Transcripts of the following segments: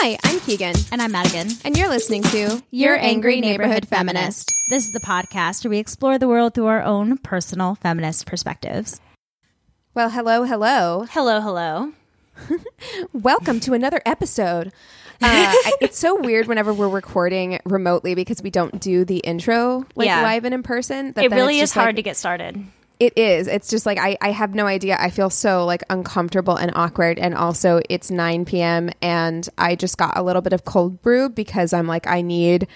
Hi, I'm Keegan, And I'm Madigan. and you're listening to Your Angry Neighborhood Feminist. This is the podcast where we explore the world through our own personal feminist perspectives. Well, hello, hello. Hello, hello. Welcome to another episode. Uh, it's so weird whenever we're recording remotely because we don't do the intro like Yeah. live and in person. that it really is hard like- to get started. It is. It's just like I, I have no idea. I feel so like uncomfortable and awkward. And also, it's 9 p.m. and I just got a little bit of cold brew because I'm like, I need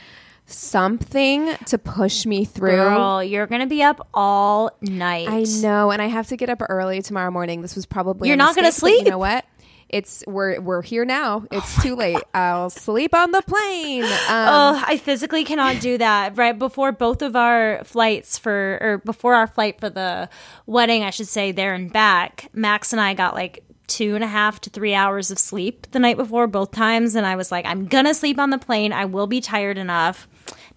something to push me through. Girl, you're going to be up all night. I know, and I have to get up early tomorrow morning. This was probably You're not gonna sleep. You know what? It's we're we're here now. It's too late. I'll sleep on the plane. Um, Oh, I physically cannot do that. Right before both of our flights for, or before our flight for the wedding, I should say, there and back, Max and I got like two and a half to three hours of sleep the night before, both times. And I was like, I'm going to sleep on the plane. I will be tired enough.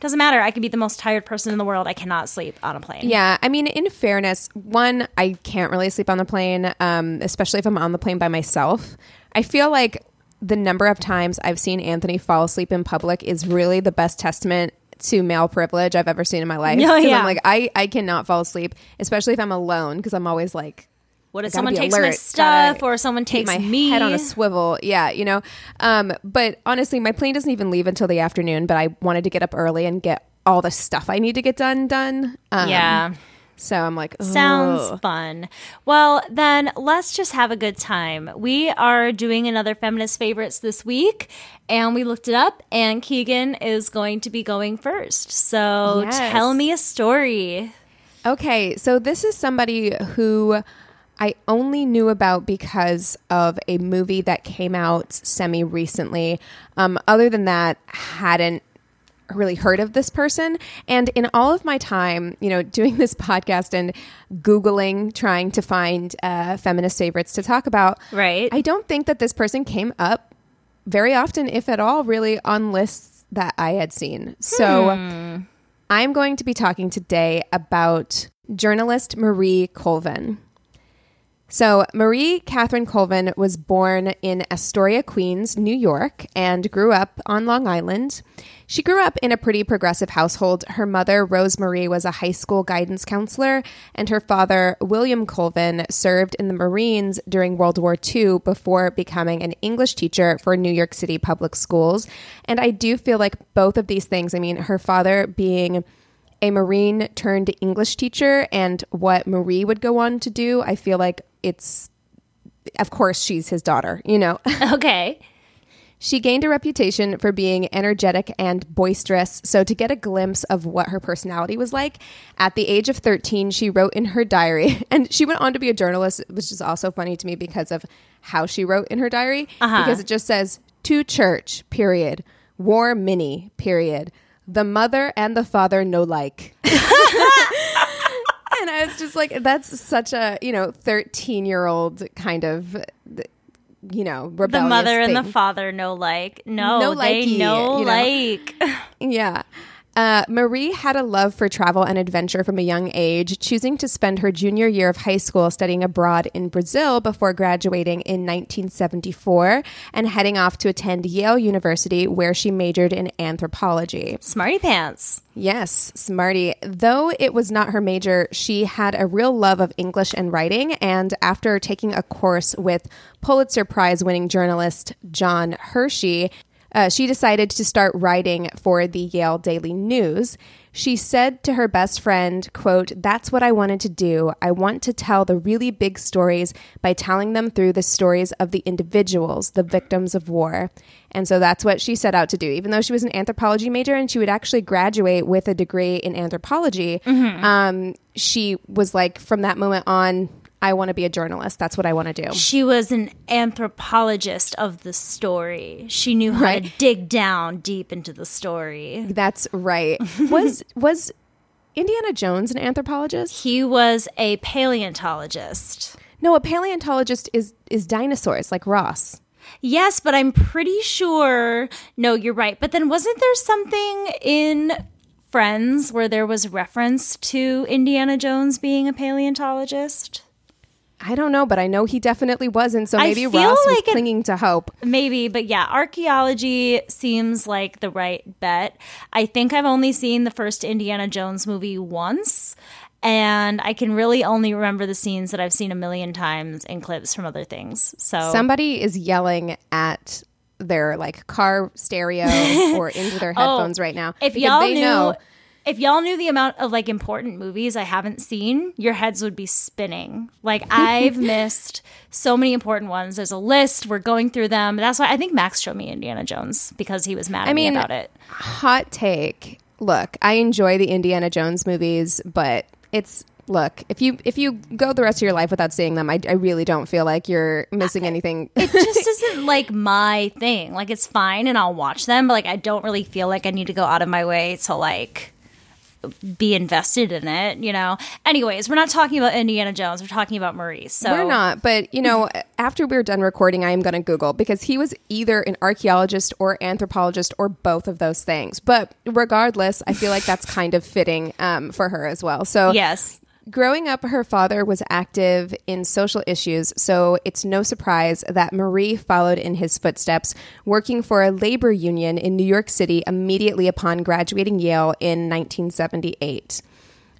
Doesn't matter. I could be the most tired person in the world. I cannot sleep on a plane. yeah, I mean, in fairness, one, I can't really sleep on the plane, um, especially if I'm on the plane by myself. I feel like the number of times I've seen Anthony fall asleep in public is really the best testament to male privilege I've ever seen in my life. Oh, yeah. I'm like, I, I cannot fall asleep, especially if I'm alone, because I'm always like, What if someone takes my stuff or someone takes my me? head on a swivel. Yeah, you know. Um, but honestly, my plane doesn't even leave until the afternoon. But I wanted to get up early and get all the stuff I need to get done done. Um, yeah. So I'm like, Sounds fun. Well, then let's just have a good time. We are doing another feminist favorites this week, and we looked it up, and Keegan is going to be going first. So Yes. tell me a story. Okay, so this is somebody who I only knew about because of a movie that came out semi recently. Um, other than that, hadn't really heard of this person. And in all of my time, you know, doing this podcast and Googling, trying to find uh, feminist favorites to talk about, Right. I don't think that this person came up very often, if at all, really on lists that I had seen. So I'm going to be talking today about journalist Marie Colvin. So, Marie Catherine Colvin was born in Astoria, Queens, New York, and grew up on Long Island. She grew up in a pretty progressive household. Her mother, Rose Marie, was a high school guidance counselor, and her father, William Colvin, served in the Marines during World War II before becoming an English teacher for New York City public schools. And I do feel like both of these things, I mean, her father being a Marine turned English teacher and what Marie would go on to do, I feel like it's, of course, she's his daughter, you know? Okay. She gained a reputation for being energetic and boisterous. So, to get a glimpse of what her personality was like, at the age of 13, she wrote in her diary, and she went on to be a journalist, which is also funny to me because of how she wrote in her diary, uh-huh. because it just says, to church, period. War mini, period. The mother and the father no like. and I was just like, that's such a, you know, 13 year old kind of, you know, rebellion. The mother and the father no like. No, No they no you know. like. Yeah. Uh, Marie had a love for travel and adventure from a young age, choosing to spend her junior year of high school studying abroad in Brazil before graduating in 1974 and heading off to attend Yale University, where she majored in anthropology. Smarty pants. Yes, Smarty. Though it was not her major, she had a real love of English and writing. And after taking a course with Pulitzer Prize winning journalist John Hersey, uh, she decided to start writing for the Yale Daily News. She said to her best friend, quote, That's what I wanted to do. I want to tell the really big stories by telling them through the stories of the individuals, the victims of war. And so that's what she set out to do. Even though she was an anthropology major and she would actually graduate with a degree in anthropology, um, she was like, from that moment on, I want to be a journalist. That's what I want to do. She was an anthropologist of the story. She knew how to dig down deep into the story. That's right. Was was Indiana Jones an anthropologist? He was a paleontologist. No, a paleontologist is is dinosaurs like Ross. Yes, but I'm pretty sure. No, you're right. But then wasn't there something in Friends where there was reference to Indiana Jones being a paleontologist? I don't know, but I know he definitely wasn't. So maybe Ross was it- clinging to hope. Maybe, but yeah, archaeology seems like the right bet. I think I've only seen the first Indiana Jones movie once, and I can really only remember the scenes that I've seen a million times in clips from other things. So Somebody is yelling at their like car stereo or into their oh, headphones right now. Oh, if y'all they knew know if y'all knew the amount of like important movies I haven't seen, your heads would be spinning. Like I've missed so many important ones. There's a list. We're going through them. That's why I think Max showed me Indiana Jones because he was mad at mean, me about it. hot take. Look, I enjoy the Indiana Jones movies, but it's look if you if you go the rest of your life without seeing them, I, I really don't feel like you're missing anything. It just isn't like my thing. Like it's fine and I'll watch them, but like I don't really feel like I need to go out of my way to like be invested in it, you know. Anyways, we're not talking about Indiana Jones. We're talking about Maurice. So We're not, but you know, after we're done recording, I am going to Google because he was either an archaeologist or anthropologist or both of those things. But regardless, I feel like that's kind of fitting um, for her as well. So Yes. Growing up, her father was active in social issues, so it's no surprise that Marie followed in his footsteps, working for a labor union in New York City immediately upon graduating Yale in 1978.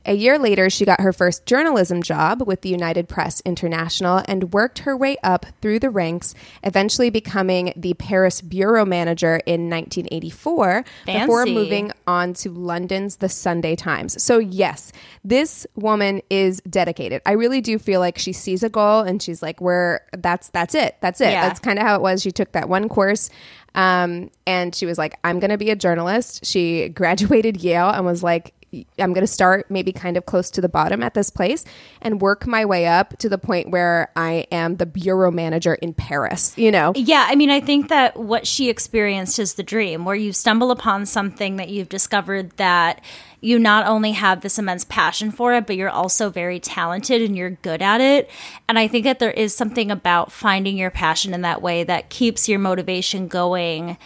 A year later, she got her first journalism job with the United Press International and worked her way up through the ranks, eventually becoming the Paris bureau manager in 1984 before moving on to London's The Sunday Times. So, yes, this woman is dedicated. I really do feel like she sees a goal and she's like, "We're that's that's it. That's it." Yeah. That's kind of how it was. She took that one course um, and she was like, I'm going to be a journalist. She graduated Yale and was like, I'm going to start maybe kind of close to the bottom at this place and work my way up to the point where I am the bureau manager in Paris, you know? Yeah, I mean, I think that what she experienced is the dream, where you stumble upon something that you've discovered that you not only have this immense passion for it, but you're also very talented and you're good at it. And I think that there is something about finding your passion in that way that keeps your motivation going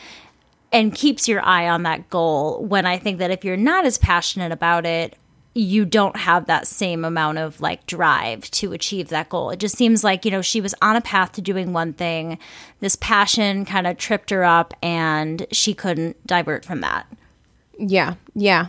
and keeps your eye on that goal. When I think that if you're not as passionate about it, you don't have that same amount of like drive to achieve that goal. It just seems like, you know, she was on a path to doing one thing. This passion kind of tripped her up and she couldn't divert from that. Yeah, yeah.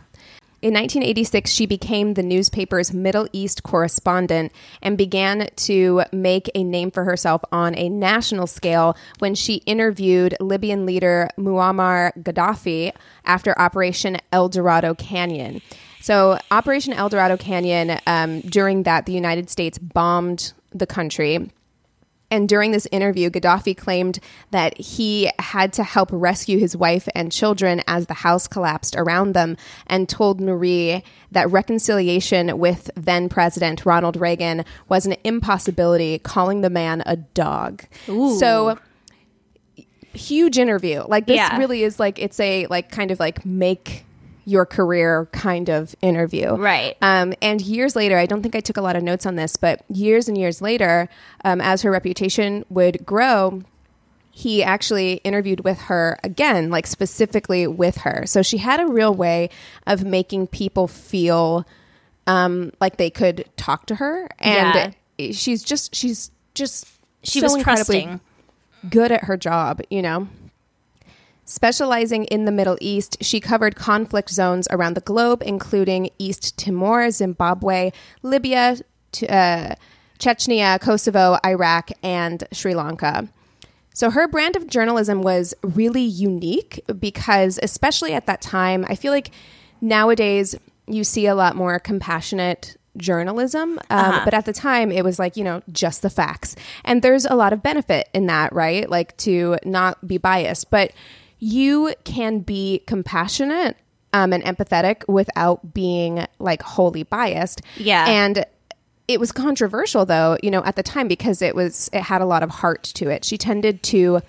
In 1986, she became the newspaper's Middle East correspondent and began to make a name for herself on a national scale when she interviewed Libyan leader Muammar Gaddafi after Operation El Dorado Canyon. So, Operation El Dorado Canyon, um, during that, the United States bombed the country and during this interview, Gaddafi claimed that he had to help rescue his wife and children as the house collapsed around them, and told Marie that reconciliation with then President Ronald Reagan was an impossibility, calling the man a dog. Ooh. So, huge interview. Like, this Yeah. really is like, it's a, like, kind of like make your career kind of interview. Right. Um, and years later, I don't think I took a lot of notes on this, but years and years later, um, as her reputation would grow, he actually interviewed with her again, like specifically with her. So she had a real way of making people feel um, like they could talk to her, and she's just she's just She so was incredibly trusting. good at her job, you know. Specializing in the Middle East, she covered conflict zones around the globe, including East Timor, Zimbabwe, Libya, t- uh, Chechnya, Kosovo, Iraq, and Sri Lanka. So her brand of journalism was really unique because, especially at that time, I feel like nowadays you see a lot more compassionate journalism. Um, But at the time, it was like, you know, just the facts. And there's a lot of benefit in that, right? Like to not be biased. But you can be compassionate um, and empathetic without being like wholly biased. Yeah. And it was controversial though, you know, at the time because it was it had a lot of heart to it. She tended to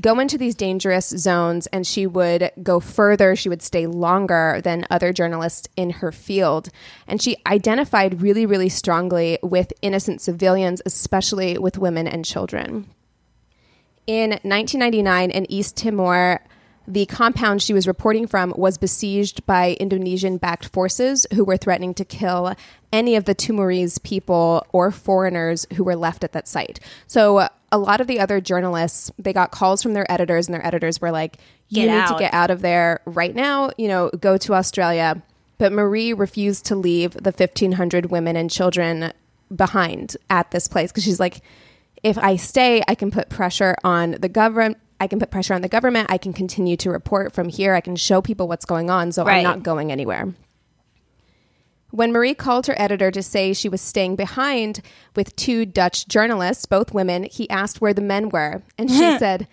go into these dangerous zones and she would go further, she would stay longer than other journalists in her field. And she identified really really strongly with innocent civilians, especially with women and children. In 1999 in East Timor, the compound she was reporting from was besieged by Indonesian backed forces who were threatening to kill any of the Timorese people or foreigners who were left at that site. So a lot of the other journalists, they got calls from their editors and their editors were like, you Get need to get out of there right now, you know, go to Australia. But Marie refused to leave the 1500 women and children behind at this place because she's like, if I stay, I can put pressure on the government. I can put pressure on the government. I can continue to report from here. I can show people what's going on. So Right. I'm not going anywhere. When Marie called her editor to say she was staying behind with two Dutch journalists, both women, he asked where the men were. And she said,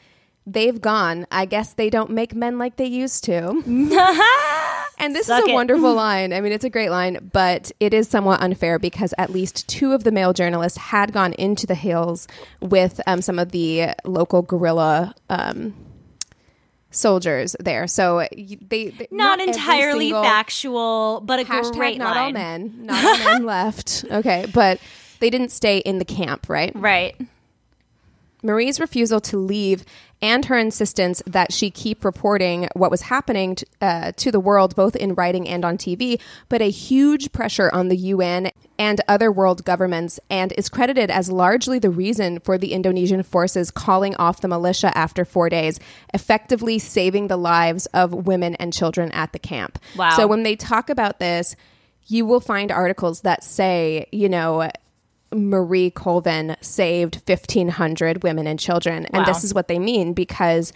They've gone. I guess they don't make men like they used to. and this Suck is a it. wonderful line. I mean, it's a great line, but it is somewhat unfair because at least two of the male journalists had gone into the hills with um, some of the local guerrilla um, soldiers there. So they, they Not, every entirely factual, but a Hashtag great not all men. Not all men left. Okay, but they didn't stay in the camp, right? Right. Marie's refusal to leave and her insistence that she keep reporting what was happening to, uh, to the world, both in writing and on TV, put a huge pressure on the UN and other world governments, and is credited as largely the reason for the Indonesian forces calling off the militia after four days, effectively saving the lives of women and children at the camp. Wow. So when they talk about this, you will find articles that say, you know, Marie Colvin saved 1,500 women and children. And Wow. this is what they mean because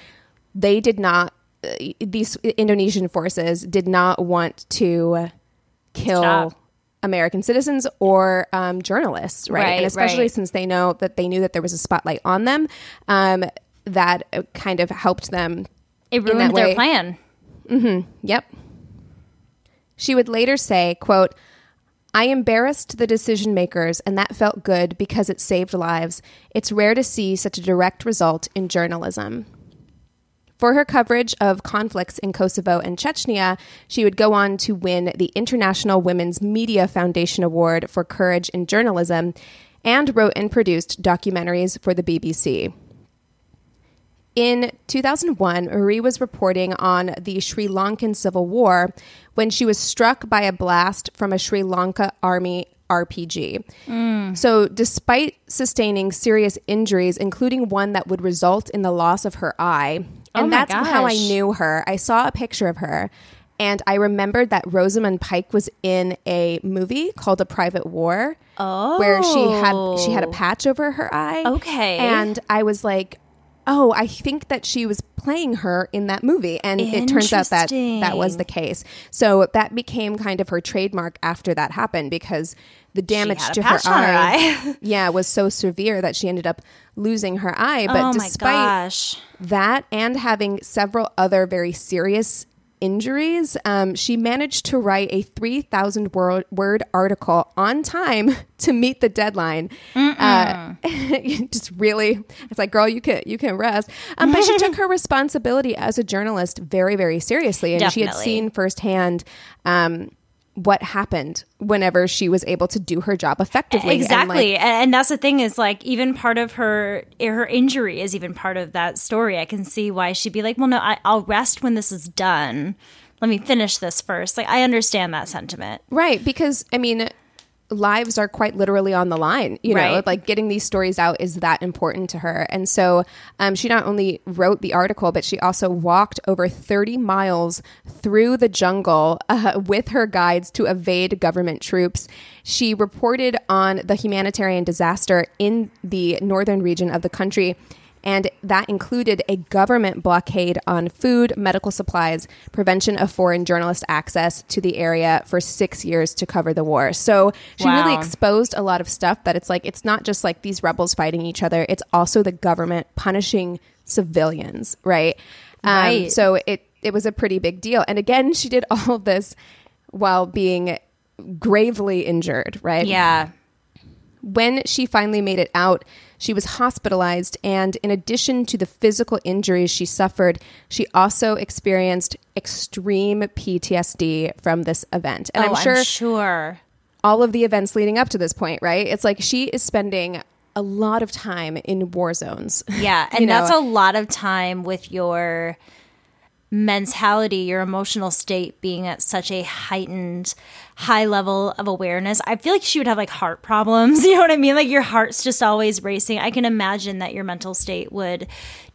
they did not, uh, these Indonesian forces did not want to kill Stop. American citizens or um, journalists, right? Right, And especially right. since they know that they knew that there was a spotlight on them, um, that kind of helped them It ruined their way- plan. Yep. She would later say, quote, I embarrassed the decision makers, and that felt good because it saved lives. It's rare to see such a direct result in journalism. For her coverage of conflicts in Kosovo and Chechnya, she would go on to win the International Women's Media Foundation Award for Courage in Journalism and wrote and produced documentaries for the BBC. In 2001, Marie was reporting on the Sri Lankan Civil War when she was struck by a blast from a Sri Lanka army RPG. Mm. So, despite sustaining serious injuries, including one that would result in the loss of her eye, Oh and my that's how I knew her. I saw a picture of her. And I remembered that Rosamund Pike was in a movie called A Private War, where she had she had a oh. patch over her eye. Oh. Okay. and I was like, "Oh, I think that she was playing her in that movie." And it turns out that that was the case. So that became kind of her trademark after that happened because the damage to her eye, eye. yeah, was so severe that she ended up losing her eye. But oh my despite gosh. that and having several other very serious injuries, um, she managed to write a 3,000 word, word article on time to meet the deadline. Uh, just really, it's like, girl, you can you can rest. Um, but she took her responsibility as a journalist very, very seriously, and she had seen firsthand. Um, what happened whenever she was able to do her job effectively? and, like, Exactly. and, and that's the thing is like even part of her her injury is even part of that story. I can see why she'd be like, "Well, no, I, I'll rest when this is done. Let me finish this first. Like I understand that sentiment. Right, because I mean, lives are quite literally on the line. You know, like getting these stories out is that important to her, and so um, she not only wrote the article, but she also walked over thirty miles through the jungle uh, with her guides to evade government troops. She reported on the humanitarian disaster in the northern region of the country and that included a government blockade on food, medical supplies, prevention of foreign journalist access to the area for six years to cover the war. So she really exposed a lot of stuff that it's like, it's not just like these rebels fighting each other, it's also the government punishing civilians, right? Um, Right. so it, it was a pretty big deal. And again, she did all of this while being gravely injured, right? Yeah. When she finally made it out, she was hospitalized, and in addition to the physical injuries she suffered, she also experienced extreme PTSD from this event. And oh, I'm sure sure. all of the events leading up to this point, right? It's like she is spending a lot of time in war zones. Yeah, and You know? that's a lot of time with your mentality, your emotional state being at such a heightened high level of awareness. I feel like she would have like heart problems, you know what I mean? Like your heart's just always racing. I can imagine that your mental state would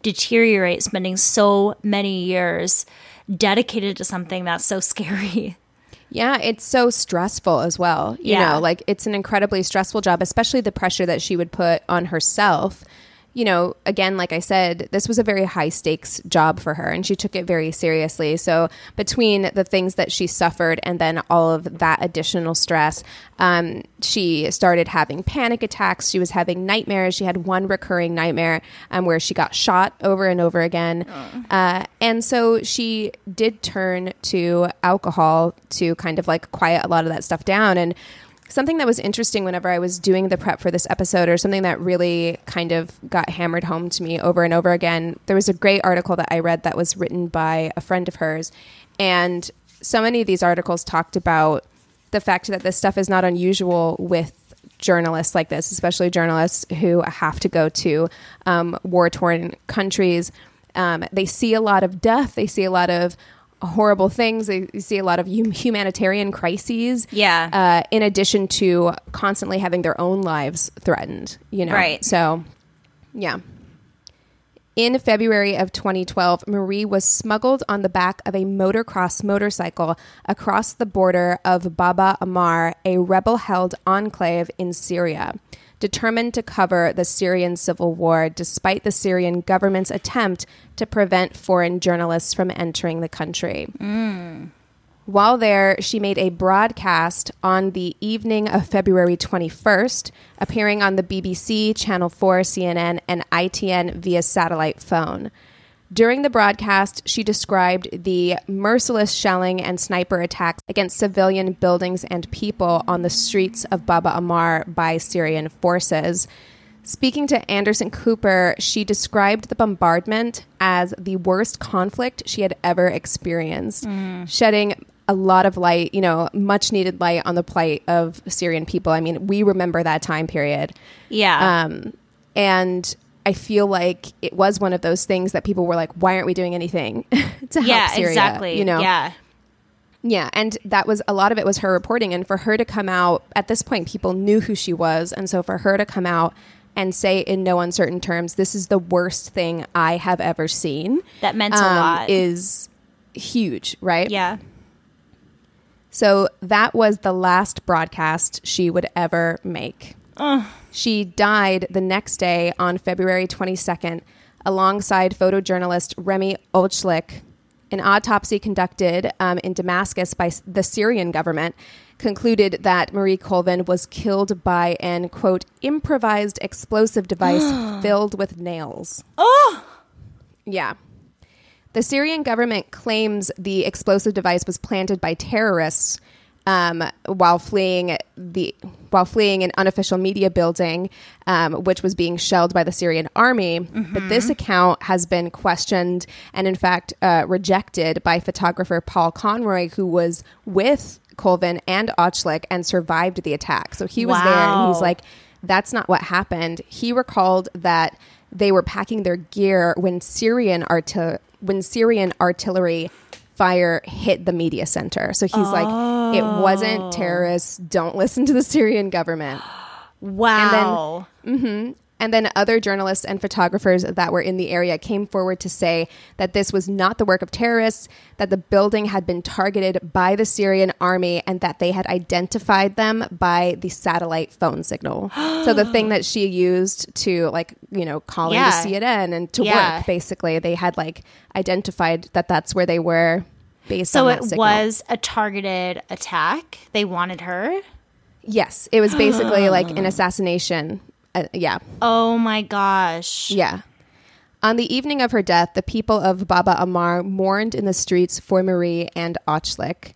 deteriorate spending so many years dedicated to something that's so scary. Yeah, it's so stressful as well. You Yeah. know, like it's an incredibly stressful job, especially the pressure that she would put on herself. You know, again, like I said, this was a very high stakes job for her and she took it very seriously. So, between the things that she suffered and then all of that additional stress, um, she started having panic attacks. She was having nightmares. She had one recurring nightmare um, where she got shot over and over again. Uh, and so she did turn to alcohol to kind of like quiet a lot of that stuff down. And something that was interesting whenever I was doing the prep for this episode, or something that really kind of got hammered home to me over and over again, there was a great article that I read that was written by a friend of hers. And so many of these articles talked about the fact that this stuff is not unusual with journalists like this, especially journalists who have to go to um, war torn countries. Um, they see a lot of death, they see a lot of horrible things, they see a lot of humanitarian crises. Yeah. Uh, in addition to constantly having their own lives threatened, you know? Right. So, yeah. In February of 2012, Marie was smuggled on the back of a motocross motorcycle across the border of Baba Amr, a rebel held enclave in Syria. Determined to cover the Syrian civil war despite the Syrian government's attempt to prevent foreign journalists from entering the country. Hmm. While there, she made a broadcast on the evening of February 21st, appearing on the BBC, Channel 4, CNN, and ITN via satellite phone. During the broadcast, she described the merciless shelling and sniper attacks against civilian buildings and people on the streets of Baba Amr by Syrian forces. Speaking to Anderson Cooper, she described the bombardment as the worst conflict she had ever experienced, shedding a lot of light, you know, much needed light on the plight of Syrian people. I mean, we remember that time period. Yeah. Um, and I feel like it was one of those things that people were like, "Why aren't we doing anything to yeah, help Syria?" Yeah, exactly. You know, Yeah. yeah, and that was a lot of it was her reporting, and for her to come out at this point, people knew who she was, and so for her to come out and say in no uncertain terms, "This is the worst thing I have ever seen," That meant a um, lot. is huge, right? yeah. So that was the last broadcast she would ever make. She died the next day on February 22nd alongside photojournalist Rémi Ochlik. An autopsy conducted um, in Damascus by the Syrian government concluded that Marie Colvin was killed by an, quote, improvised explosive device filled with nails. Oh, Yeah. The Syrian government claims the explosive device was planted by terrorists um, while fleeing the while fleeing an unofficial media building, um, which was being shelled by the Syrian army. But this account has been questioned and, in fact, uh, rejected by photographer Paul Conroy, who was with Colvin and Ochlik and survived the attack. So he was there, and he's like, "That's not what happened." He recalled that they were packing their gear when Syrian artil- when Syrian artillery fire hit the media center. So he's like, it wasn't oh. terrorists. Don't listen to the Syrian government. wow. And then mm-hmm. Other journalists and photographers that were in the area came forward to say that this was not the work of terrorists, that the building had been targeted by the Syrian army, and that they had identified them by the satellite phone signal. so the thing that she used to, like, you know, call Yeah. into CNN and to Yeah. work, basically, they had like identified that that's where they were based so on that it signal. was a targeted attack. They wanted her. Yes, it was basically like an assassination. Uh, yeah. Oh my gosh. Yeah. On the evening of her death, the people of Baba Amr mourned in the streets for Marie and Ochlik.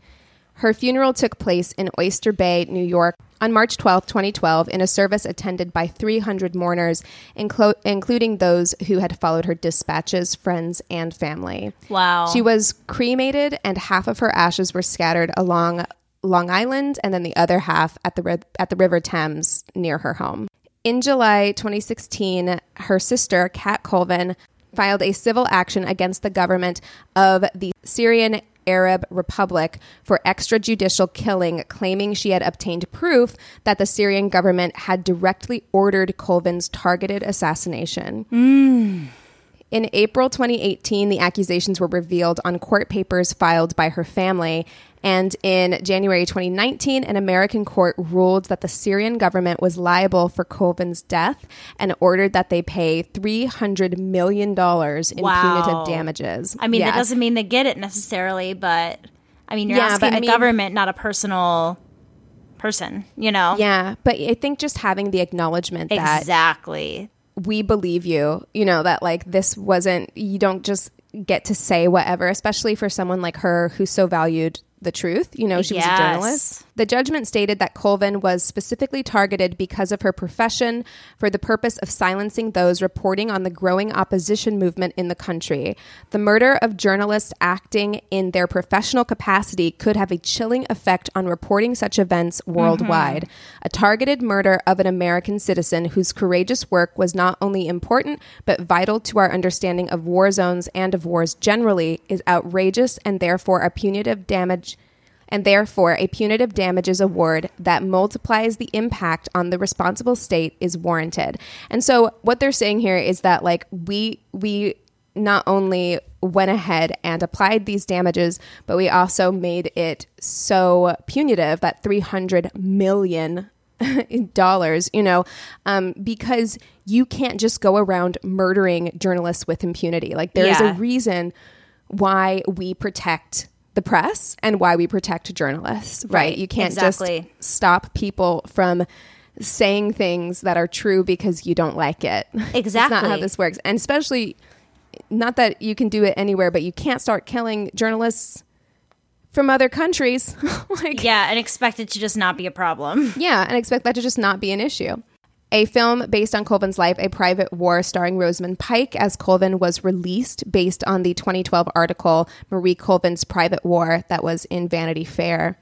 Her funeral took place in Oyster Bay, New York, on March 12, 2012, in a service attended by 300 mourners, inclo- including those who had followed her dispatches, friends, and family. Wow. She was cremated, and half of her ashes were scattered along Long Island, and then the other half at the ri- at the River Thames near her home. In July 2016, her sister Kat Colvin filed a civil action against the government of the Syrian Arab Republic for extrajudicial killing, claiming she had obtained proof that the Syrian government had directly ordered Colvin's targeted assassination. Hmm. In April 2018, the accusations were revealed on court papers filed by her family. And in January 2019, an American court ruled that the Syrian government was liable for Colvin's death and ordered that they pay $300 million in Wow. punitive damages. I mean, Yeah. that doesn't mean they get it necessarily, but I mean, you're Yeah, asking but the mean- government, not a personal person, you know? Yeah, but I think just having the acknowledgement that Exactly. we believe you, you know, that like this wasn't, you don't just get to say whatever, especially for someone like her who so valued the truth. You know, she was a journalist. The judgment stated that Colvin was specifically targeted because of her profession for the purpose of silencing those reporting on the growing opposition movement in the country. The murder of journalists acting in their professional capacity could have a chilling effect on reporting such events mm-hmm. worldwide. A targeted murder of an American citizen whose courageous work was not only important but vital to our understanding of war zones and of wars generally is outrageous and therefore a punitive damage and therefore a punitive damages award that multiplies the impact on the responsible state is warranted. And so what they're saying here is that like we we not only went ahead and applied these damages, but we also made it so punitive that 300 million dollars, you know, um, because you can't just go around murdering journalists with impunity. Like there is Yeah. a reason why we protect the press and why we protect journalists, right? Right, You can't exactly. just stop people from saying things that are true because you don't like it. Exactly. It's not how this works. And especially not that you can do it anywhere, but you can't start killing journalists from other countries. like Yeah, and expect it to just not be a problem. yeah, and expect that to just not be an issue. A film based on Colvin's life, A Private War, starring Rosamund Pike as Colvin, was released based on the 2012 article Marie Colvin's Private War that was in Vanity Fair.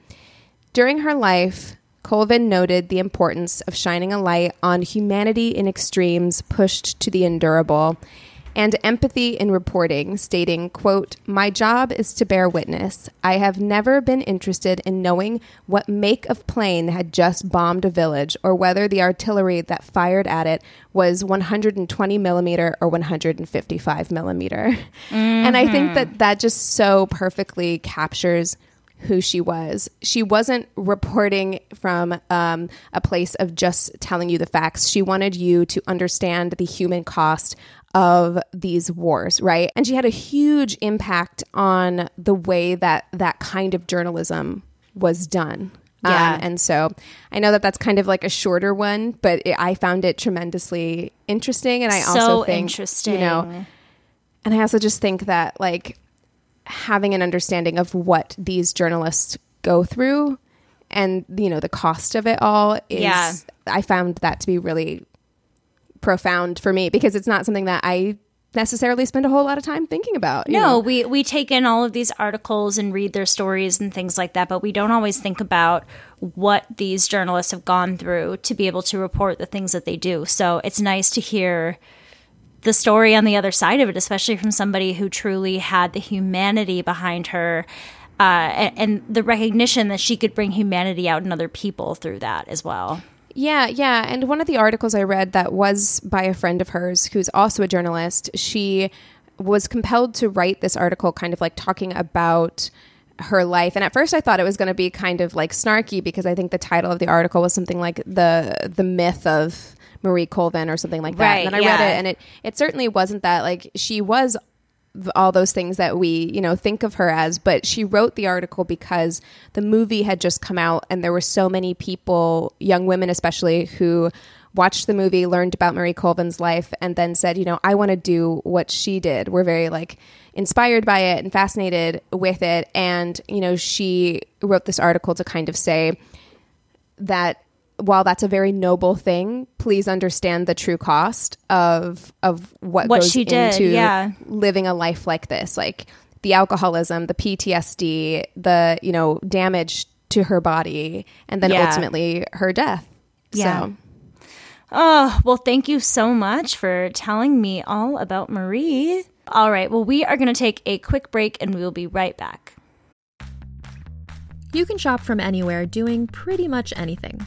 During her life, Colvin noted the importance of shining a light on humanity in extremes pushed to the endurable and empathy in reporting, stating, quote, My job is to bear witness. I have never been interested in knowing what make of plane had just bombed a village or whether the artillery that fired at it was 120 millimeter or 155 millimeter. And I think that that just so perfectly captures who she was. She wasn't reporting from um, a place of just telling you the facts. She wanted you to understand the human cost of these wars, right? And she had a huge impact on the way that that kind of journalism was done. Yeah. Um, and so I know that that's kind of like a shorter one, but it, I found it tremendously interesting. And I so also think, interesting. you know, and I also just think that like having an understanding of what these journalists go through and you know the cost of it all is Yeah. I found that to be really profound for me because it's not something that I necessarily spend a whole lot of time thinking about. No, know? we we take in all of these articles and read their stories and things like that, but we don't always think about what these journalists have gone through to be able to report the things that they do. So it's nice to hear the story on the other side of it, especially from somebody who truly had the humanity behind her. Uh, and, and the recognition that she could bring humanity out in other people through that as well. Yeah, yeah. And one of the articles I read that was by a friend of hers who's also a journalist, she was compelled to write this article kind of like talking about her life. And at first I thought it was going to be kind of like snarky because I think the title of the article was something like the the myth of Marie Colvin or something like that. Right, and then I read it and it it certainly wasn't that like she was all those things that we you know think of her as but she wrote the article because the movie had just come out and there were so many people young women especially who watched the movie learned about marie colvin's life and then said you know i want to do what she did. We're very like inspired by it and fascinated with it and you know she wrote this article to kind of say that while that's a very noble thing, please understand the true cost of of what, What goes she did, into yeah. living a life like this, like the alcoholism, the PTSD, the you know damage to her body, and then Yeah. ultimately her death. Yeah. So Oh, well, thank you so much for telling me all about Marie. All right, well, we are going to take a quick break and we will be right back. You can shop from anywhere doing pretty much anything.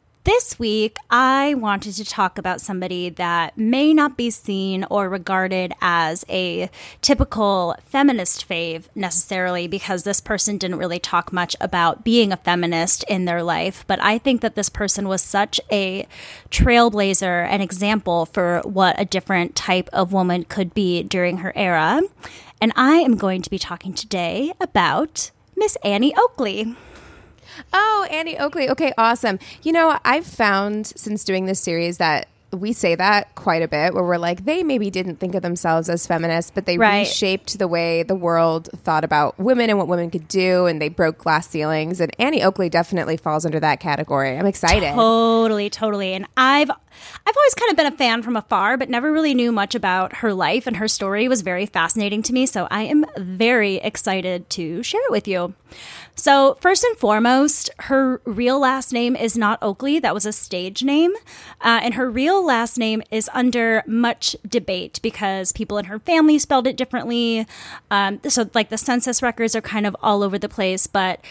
This week, I wanted to talk about somebody that may not be seen or regarded as a typical feminist fave necessarily, because this person didn't really talk much about being a feminist in their life. But I think that this person was such a trailblazer, an example for what a different type of woman could be during her era. And I am going to be talking today about Miss Annie Oakley. Oh, Annie Oakley. Okay, awesome. You know, I've found since doing this series that we say that quite a bit where we're like they maybe didn't think of themselves as feminists but they Right. reshaped the way the world thought about women and what women could do and they broke glass ceilings and Annie Oakley definitely falls under that category. I'm excited. Totally, totally. And I've I've always kind of been a fan from afar, but never really knew much about her life and her story was very fascinating to me, so I am very excited to share it with you. So, first and foremost, her real last name is not Oakley. That was a stage name. Uh, and her real last name is under much debate because people in her family spelled it differently. Um, so, like, the census records are kind of all over the place, but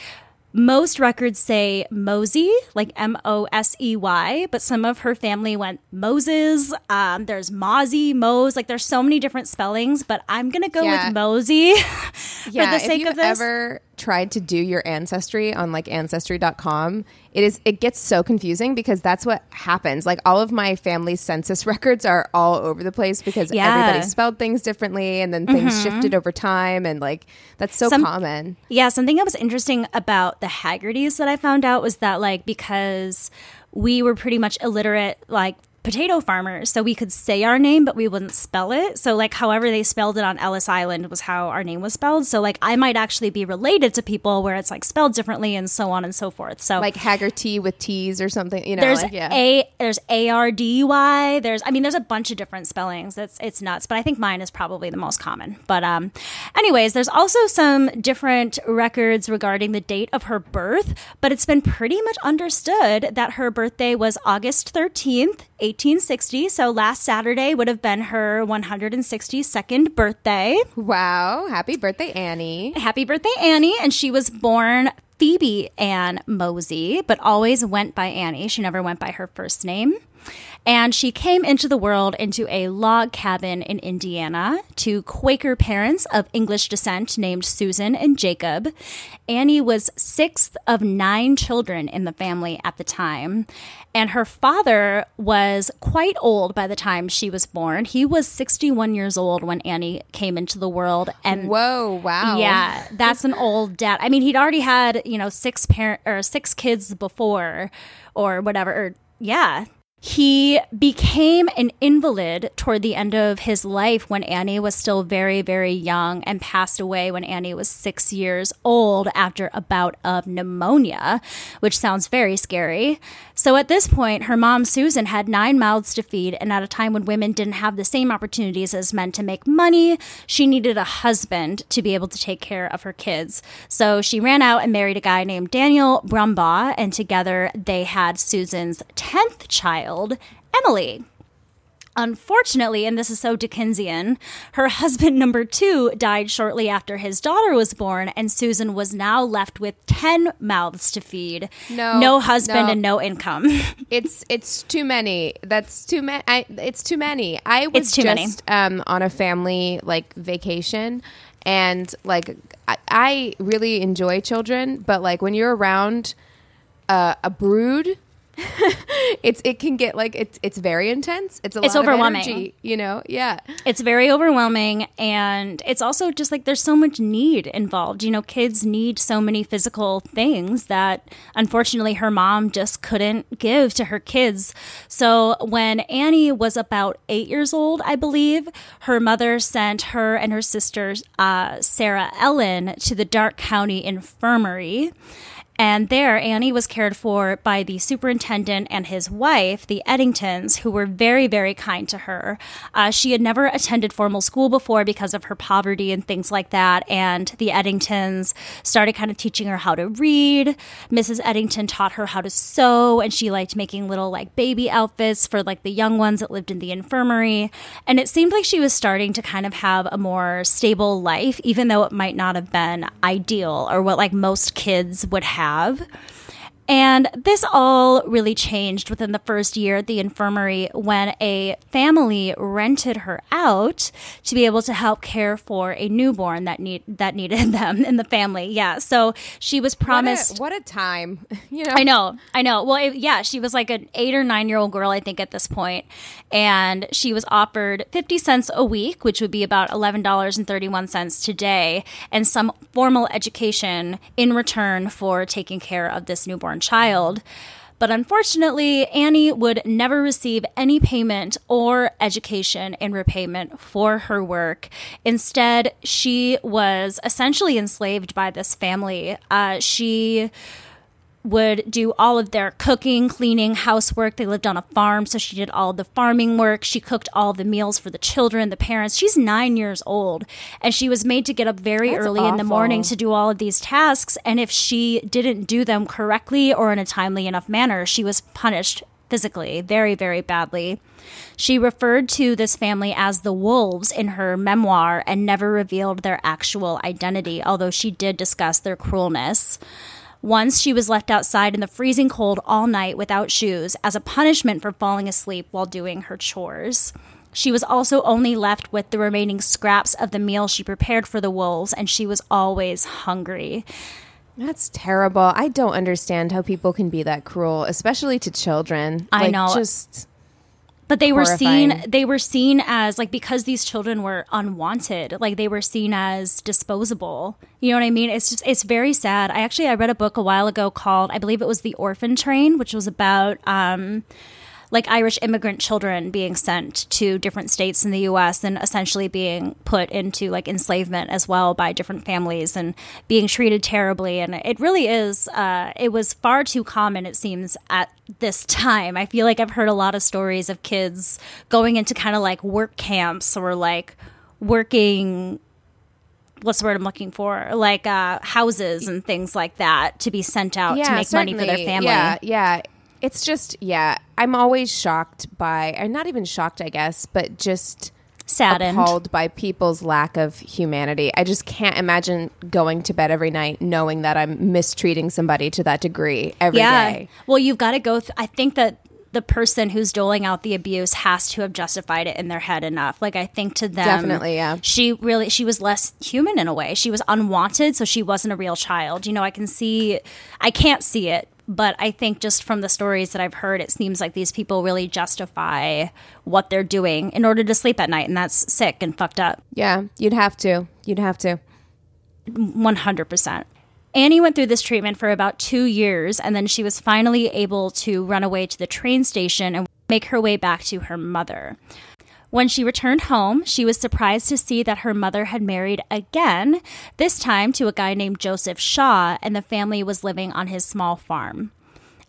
most records say Mosey, like M O S E Y, but some of her family went Moses. Um, there's Mozzie, Mose. Like there's so many different spellings, but I'm gonna go Yeah. with Mosey yeah, for the sake of this. ever tried to do your ancestry on like ancestry.com, it is it gets so confusing because that's what happens. Like all of my family's census records are all over the place because Yeah. everybody spelled things differently and then things Mhm. shifted over time and like that's so Some- common. Yeah, something that was interesting about the Haggertys that I found out was that like because we were pretty much illiterate, like potato farmers, so we could say our name but we wouldn't spell it. So like however they spelled it on Ellis Island was how our name was spelled. So like I might actually be related to people where it's like spelled differently and so on and so forth. So Like Haggerty with T's or something, you know. there's like, yeah. a there's A R D Y. There's I mean there's a bunch of different spellings. It's it's nuts, but I think mine is probably the most common. But um, anyways, there's also some different records regarding the date of her birth, but it's been pretty much understood that her birthday was August 13th, 1860. So last Saturday would have been her 162nd birthday. Wow! Happy birthday, Annie! Happy birthday, Annie! And she was born Phoebe Ann Mosey, but always went by Annie. She never went by her first name. And she came into the world into a log cabin in Indiana to Quaker parents of English descent named Susan and Jacob. Annie was sixth of nine children in the family at the time. And her father was quite old by the time she was born. He was 61 years old when Annie came into the world. And Whoa! Wow! yeah, that's an old dad. I mean, he'd already had you know six parent or six kids before, or whatever. Or yeah, he became an invalid toward the end of his life when Annie was still very, very young and passed away when Annie was six years old after a bout of pneumonia, which sounds very scary. So at this point, her mom, Susan, had nine mouths to feed, and at a time when women didn't have the same opportunities as men to make money, she needed a husband to be able to take care of her kids. So she ran out and married a guy named Daniel Brumbaugh, and together they had Susan's 10th child, Emily. Unfortunately, and this is so Dickensian, her husband number two died shortly after his daughter was born, and Susan was now left with 10 mouths to feed. No, no husband no. and no income. it's it's too many. That's too many. It's too many. I was It's too many. just um, on a family like vacation, and like I, I really enjoy children, but like when you're around uh, a brood. it's it can get like it's it's very intense. It's a It's lot overwhelming. Of energy, you know, yeah. it's very overwhelming and it's also just like there's so much need involved you know kids need so many physical things that unfortunately her mom just couldn't give to her kids so when annie was about eight years old i believe her mother sent her and her sister uh, sarah ellen to the darke county infirmary and there, Annie was cared for by the superintendent and his wife, the Eddingtons, who were very, very kind to her. Uh, she had never attended formal school before because of her poverty and things like that. And the Eddingtons started kind of teaching her how to read. Mrs. Eddington taught her how to sew, and she liked making little like baby outfits for like the young ones that lived in the infirmary. And it seemed like she was starting to kind of have a more stable life, even though it might not have been ideal or what like most kids would have have. And this all really changed within the first year at the infirmary when a family rented her out to be able to help care for a newborn that need that needed them in the family. Yeah, so she was promised. What a, what a time, you know. I know, I know. Well, it, yeah, she was like an eight or nine year old girl, I think, at this point, and she was offered fifty cents a week, which would be about eleven dollars and thirty one cents today, and some formal education in return for taking care of this newborn child. But unfortunately, Annie would never receive any payment or education in repayment for her work. Instead, she was essentially enslaved by this family. Uh, she would do all of their cooking, cleaning, housework. They lived on a farm, so she did all the farming work. She cooked all the meals for the children, the parents. She's nine years old, and she was made to get up very That's early in the morning to do all of these tasks. And if she didn't do them correctly or in a timely enough manner, she was punished physically very, very badly. She referred to this family as the Wolves in her memoir and never revealed their actual identity, although she did discuss their cruelness. Once she was left outside in the freezing cold all night without shoes as a punishment for falling asleep while doing her chores. She was also only left with the remaining scraps of the meal she prepared for the wolves, and she was always hungry. That's terrible. I don't understand how people can be that cruel, especially to children. I Like, know. Just but they were seen they were seen as like because these children were unwanted like they were seen as disposable. You know what i mean? It's just it's very sad. I actually i read a book a while ago called i believe it was the orphan train which was about um like Irish immigrant children being sent to different states in the US and essentially being put into like enslavement as well by different families and being treated terribly. And it really is, uh, it was far too common, it seems, at this time. I feel like I've heard a lot of stories of kids going into kind of like work camps or like working what's the word I'm looking for? Like uh, houses and things like that to be sent out to make money for their family. Yeah, yeah. It's just yeah. I'm always shocked by, or not even shocked, I guess, but just Saddened. appalled by people's lack of humanity. I just can't imagine going to bed every night knowing that I'm mistreating somebody to that degree every day. Well, you've got to go. Th- I think that the person who's doling out the abuse has to have justified it in their head enough. Like I think to them, Definitely, yeah. She really, she was less human in a way. She was unwanted, so she wasn't a real child. You know, I can see, I can't see it. But I think just from the stories that I've heard, it seems like these people really justify what they're doing in order to sleep at night. And that's sick and fucked up. Yeah, you'd have to. You'd have to. 100%. Annie went through this treatment for about two years, and then she was finally able to run away to the train station and make her way back to her mother. When she returned home, she was surprised to see that her mother had married again, this time to a guy named Joseph Shaw, and the family was living on his small farm.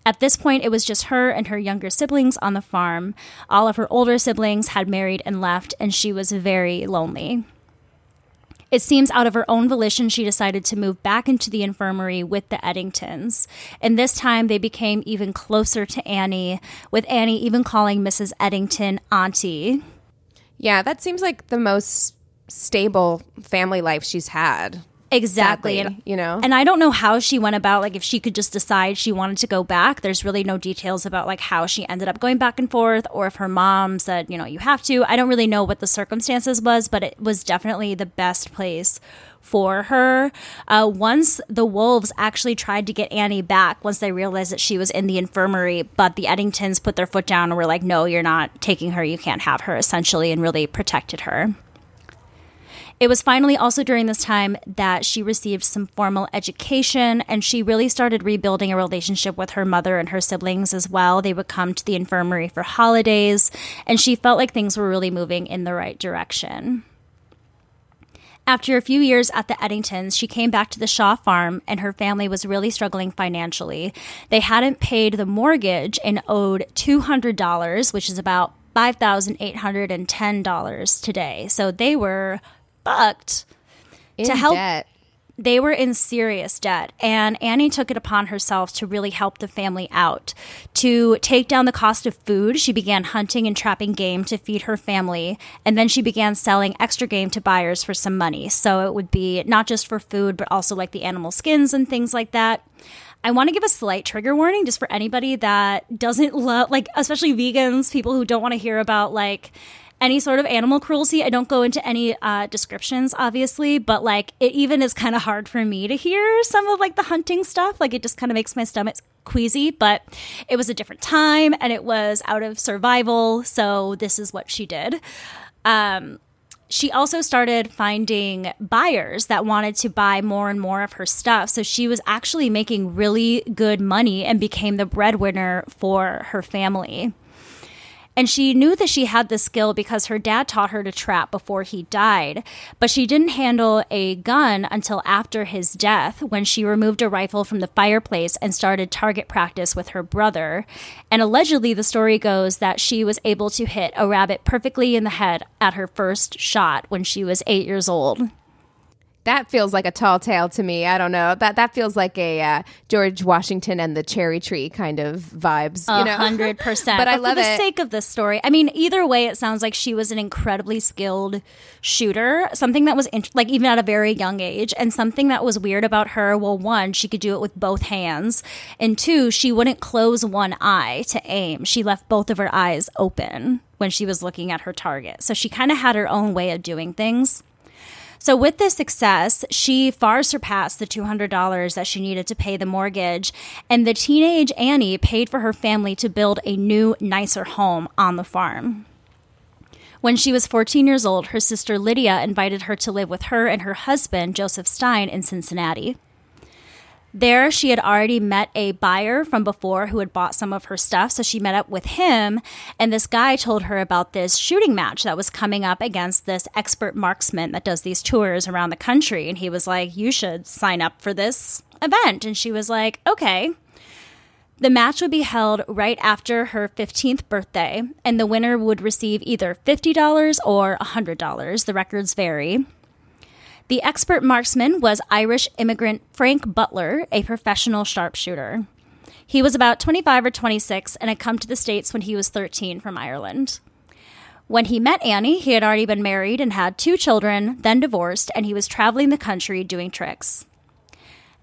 At this point, it was just her and her younger siblings on the farm. All of her older siblings had married and left, and she was very lonely. It seems out of her own volition, she decided to move back into the infirmary with the Eddingtons. And this time they became even closer to Annie, with Annie even calling Mrs. Eddington Auntie. Yeah, that seems like the most stable family life she's had. Exactly. Sadly, and, you know? And I don't know how she went about, like, if she could just decide she wanted to go back. There's really no details about, like, how she ended up going back and forth or if her mom said, you know, you have to. I don't really know what the circumstances was, but it was definitely the best place for her. Uh, once the wolves actually tried to get Annie back, once they realized that she was in the infirmary, but the Eddingtons put their foot down and were like, no, you're not taking her. You can't have her, essentially, and really protected her. It was finally also during this time that she received some formal education and she really started rebuilding a relationship with her mother and her siblings as well. They would come to the infirmary for holidays and she felt like things were really moving in the right direction. After a few years at the Eddingtons, she came back to the Shaw farm and her family was really struggling financially. They hadn't paid the mortgage and owed $200, which is about $5,810 today. So they were fucked In to help debt. They were in serious debt and annie took it upon herself to really help the family out. To take down the cost of food she began hunting and trapping game to feed her family and then she began selling extra game to buyers for some money. So it would be not just for food but also like the animal skins and things like that. I want to give a slight trigger warning just for anybody that doesn't love, like, especially vegans, people who don't want to hear about, like, any sort of animal cruelty. I don't go into any uh, descriptions, obviously, but like it even is kind of hard for me to hear some of like the hunting stuff. Like it just kind of makes my stomach queasy, but it was a different time and it was out of survival. So this is what she did. Um, she also started finding buyers that wanted to buy more and more of her stuff. So she was actually making really good money and became the breadwinner for her family. And she knew that she had the skill because her dad taught her to trap before he died. But she didn't handle a gun until after his death when she removed a rifle from the fireplace and started target practice with her brother. And allegedly, the story goes that she was able to hit a rabbit perfectly in the head at her first shot when she was eight years old that feels like a tall tale to me. I don't know. That that feels like a uh, George Washington and the cherry tree kind of vibes. A hundred percent. But I love for the it. sake of the story. I mean, either way, it sounds like she was an incredibly skilled shooter. Something that was int- like even at a very young age, and something that was weird about her. Well, one, she could do it with both hands, and two, she wouldn't close one eye to aim. She left both of her eyes open when she was looking at her target. So she kind of had her own way of doing things. So, with this success, she far surpassed the $200 that she needed to pay the mortgage, and the teenage Annie paid for her family to build a new, nicer home on the farm. When she was 14 years old, her sister Lydia invited her to live with her and her husband, Joseph Stein, in Cincinnati. There, she had already met a buyer from before who had bought some of her stuff. So she met up with him, and this guy told her about this shooting match that was coming up against this expert marksman that does these tours around the country. And he was like, You should sign up for this event. And she was like, Okay. The match would be held right after her 15th birthday, and the winner would receive either $50 or $100. The records vary. The expert marksman was Irish immigrant Frank Butler, a professional sharpshooter. He was about 25 or 26 and had come to the States when he was 13 from Ireland. When he met Annie, he had already been married and had two children, then divorced, and he was traveling the country doing tricks.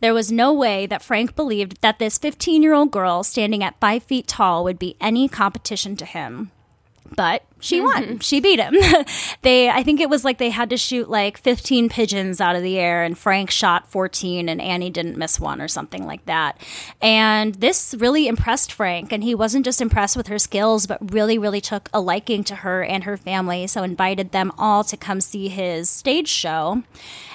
There was no way that Frank believed that this 15 year old girl standing at five feet tall would be any competition to him but she won. Mm-hmm. She beat him. they, I think it was like they had to shoot like 15 pigeons out of the air, and Frank shot 14, and Annie didn't miss one or something like that. And this really impressed Frank, and he wasn't just impressed with her skills, but really, really took a liking to her and her family. So invited them all to come see his stage show.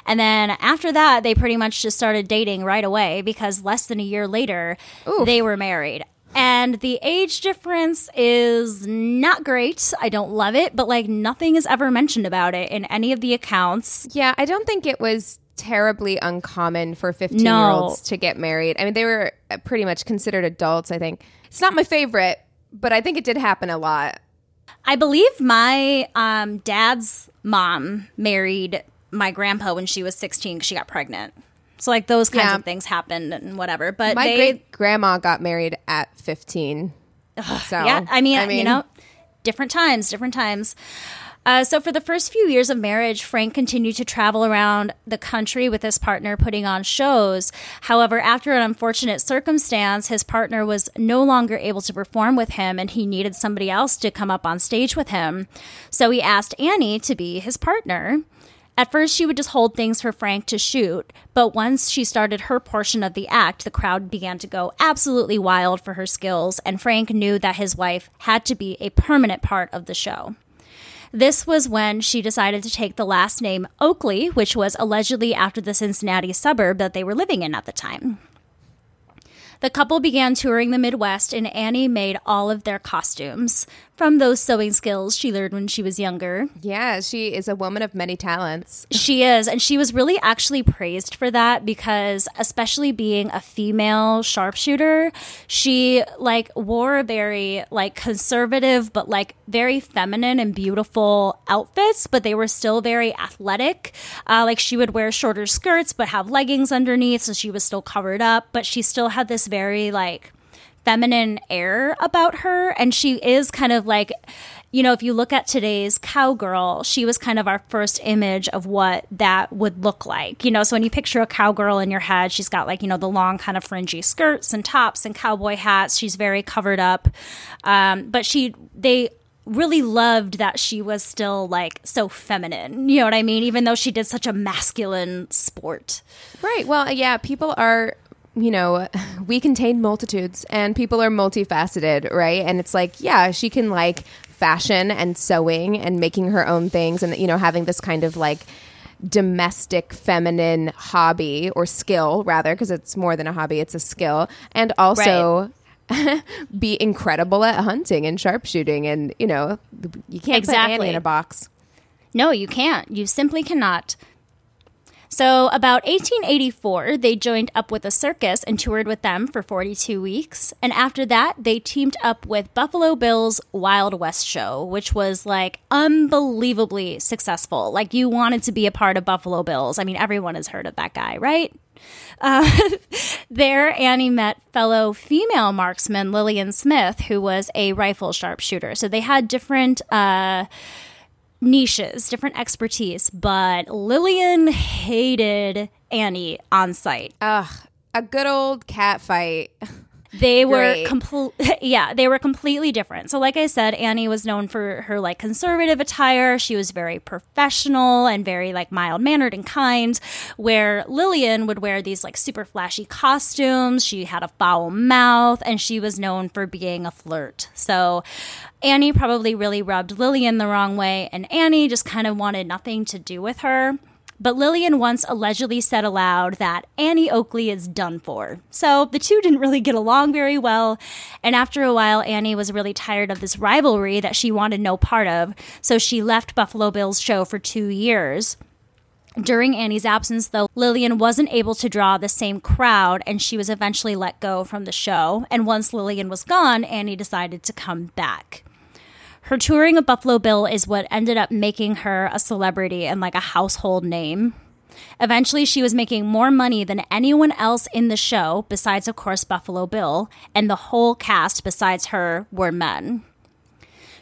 And then after that, they pretty much just started dating right away because less than a year later, Oof. they were married and the age difference is not great. I don't love it, but like nothing is ever mentioned about it in any of the accounts. Yeah, I don't think it was terribly uncommon for 15 year olds to get married. I mean, they were pretty much considered adults, I think. It's not my favorite, but I think it did happen a lot. I believe my um, dad's mom married my grandpa when she was 16 because she got pregnant. So like those kinds yeah. of things happened and whatever. But my great grandma got married at fifteen. Ugh, so yeah, I mean, I mean, you know, different times, different times. Uh, so, for the first few years of marriage, Frank continued to travel around the country with his partner putting on shows. However, after an unfortunate circumstance, his partner was no longer able to perform with him and he needed somebody else to come up on stage with him. So, he asked Annie to be his partner. At first, she would just hold things for Frank to shoot, but once she started her portion of the act, the crowd began to go absolutely wild for her skills, and Frank knew that his wife had to be a permanent part of the show. This was when she decided to take the last name Oakley, which was allegedly after the Cincinnati suburb that they were living in at the time. The couple began touring the Midwest, and Annie made all of their costumes from those sewing skills she learned when she was younger. Yeah, she is a woman of many talents. She is, and she was really actually praised for that because especially being a female sharpshooter, she like wore a very like conservative but like very feminine and beautiful outfits, but they were still very athletic. Uh, like she would wear shorter skirts but have leggings underneath, so she was still covered up, but she still had this very like feminine air about her and she is kind of like you know, if you look at today's cowgirl, she was kind of our first image of what that would look like. You know, so when you picture a cowgirl in your head, she's got like, you know, the long kind of fringy skirts and tops and cowboy hats. She's very covered up. Um, but she, they, really loved that she was still like so feminine. You know what I mean? Even though she did such a masculine sport. Right. Well, yeah, people are you know, we contain multitudes and people are multifaceted, right? And it's like, yeah, she can like fashion and sewing and making her own things and, you know, having this kind of like domestic feminine hobby or skill, rather, because it's more than a hobby, it's a skill. And also. Right. be incredible at hunting and sharpshooting and you know you can't exactly. put Annie in a box. No, you can't. You simply cannot. So, about 1884, they joined up with a circus and toured with them for 42 weeks. And after that, they teamed up with Buffalo Bill's Wild West show, which was like unbelievably successful. Like, you wanted to be a part of Buffalo Bills. I mean, everyone has heard of that guy, right? Uh, there, Annie met fellow female marksman Lillian Smith, who was a rifle sharpshooter. So they had different. Uh, niches, different expertise, but Lillian hated Annie on site. Ugh, a good old cat fight. They were complete yeah, they were completely different. So like I said, Annie was known for her like conservative attire. She was very professional and very like mild-mannered and kind, where Lillian would wear these like super flashy costumes. She had a foul mouth and she was known for being a flirt. So Annie probably really rubbed Lillian the wrong way, and Annie just kind of wanted nothing to do with her. But Lillian once allegedly said aloud that Annie Oakley is done for. So the two didn't really get along very well. And after a while, Annie was really tired of this rivalry that she wanted no part of. So she left Buffalo Bill's show for two years. During Annie's absence, though, Lillian wasn't able to draw the same crowd and she was eventually let go from the show. And once Lillian was gone, Annie decided to come back. Her touring of Buffalo Bill is what ended up making her a celebrity and like a household name. Eventually, she was making more money than anyone else in the show, besides, of course, Buffalo Bill, and the whole cast besides her were men.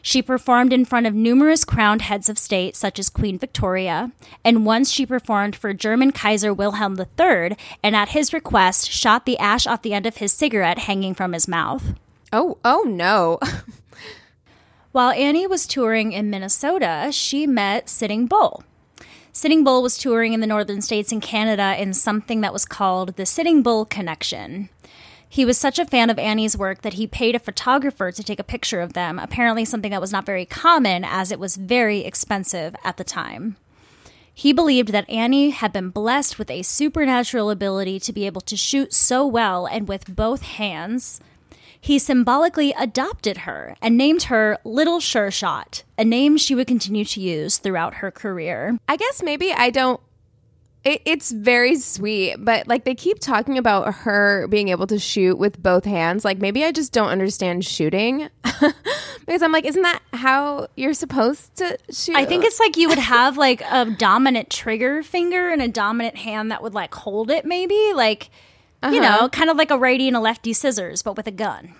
She performed in front of numerous crowned heads of state, such as Queen Victoria, and once she performed for German Kaiser Wilhelm III, and at his request, shot the ash off the end of his cigarette hanging from his mouth. Oh, oh no. While Annie was touring in Minnesota, she met Sitting Bull. Sitting Bull was touring in the northern states and Canada in something that was called the Sitting Bull Connection. He was such a fan of Annie's work that he paid a photographer to take a picture of them, apparently, something that was not very common as it was very expensive at the time. He believed that Annie had been blessed with a supernatural ability to be able to shoot so well and with both hands he symbolically adopted her and named her Little Sure Shot, a name she would continue to use throughout her career. I guess maybe I don't. It, it's very sweet, but like they keep talking about her being able to shoot with both hands. Like maybe I just don't understand shooting because I'm like, isn't that how you're supposed to shoot? I think it's like you would have like a dominant trigger finger and a dominant hand that would like hold it, maybe like uh-huh. You know, kind of like a righty and a lefty scissors, but with a gun.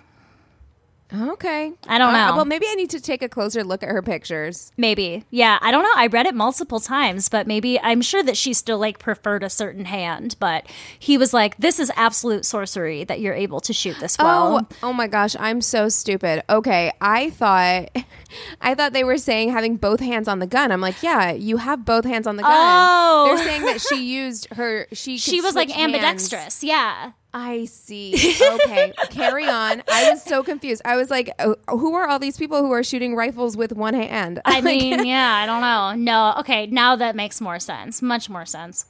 Okay. I don't uh, know. well, maybe I need to take a closer look at her pictures. Maybe. Yeah, I don't know. I read it multiple times, but maybe I'm sure that she still like preferred a certain hand, but he was like, "This is absolute sorcery that you're able to shoot this well." Oh, oh my gosh, I'm so stupid. Okay, I thought I thought they were saying having both hands on the gun. I'm like, "Yeah, you have both hands on the gun." Oh. They're saying that she used her she She was like ambidextrous. Hands. Yeah. I see. Okay, carry on. I was so confused. I was like, oh, who are all these people who are shooting rifles with one hand? I mean, yeah, I don't know. No, okay, now that makes more sense. Much more sense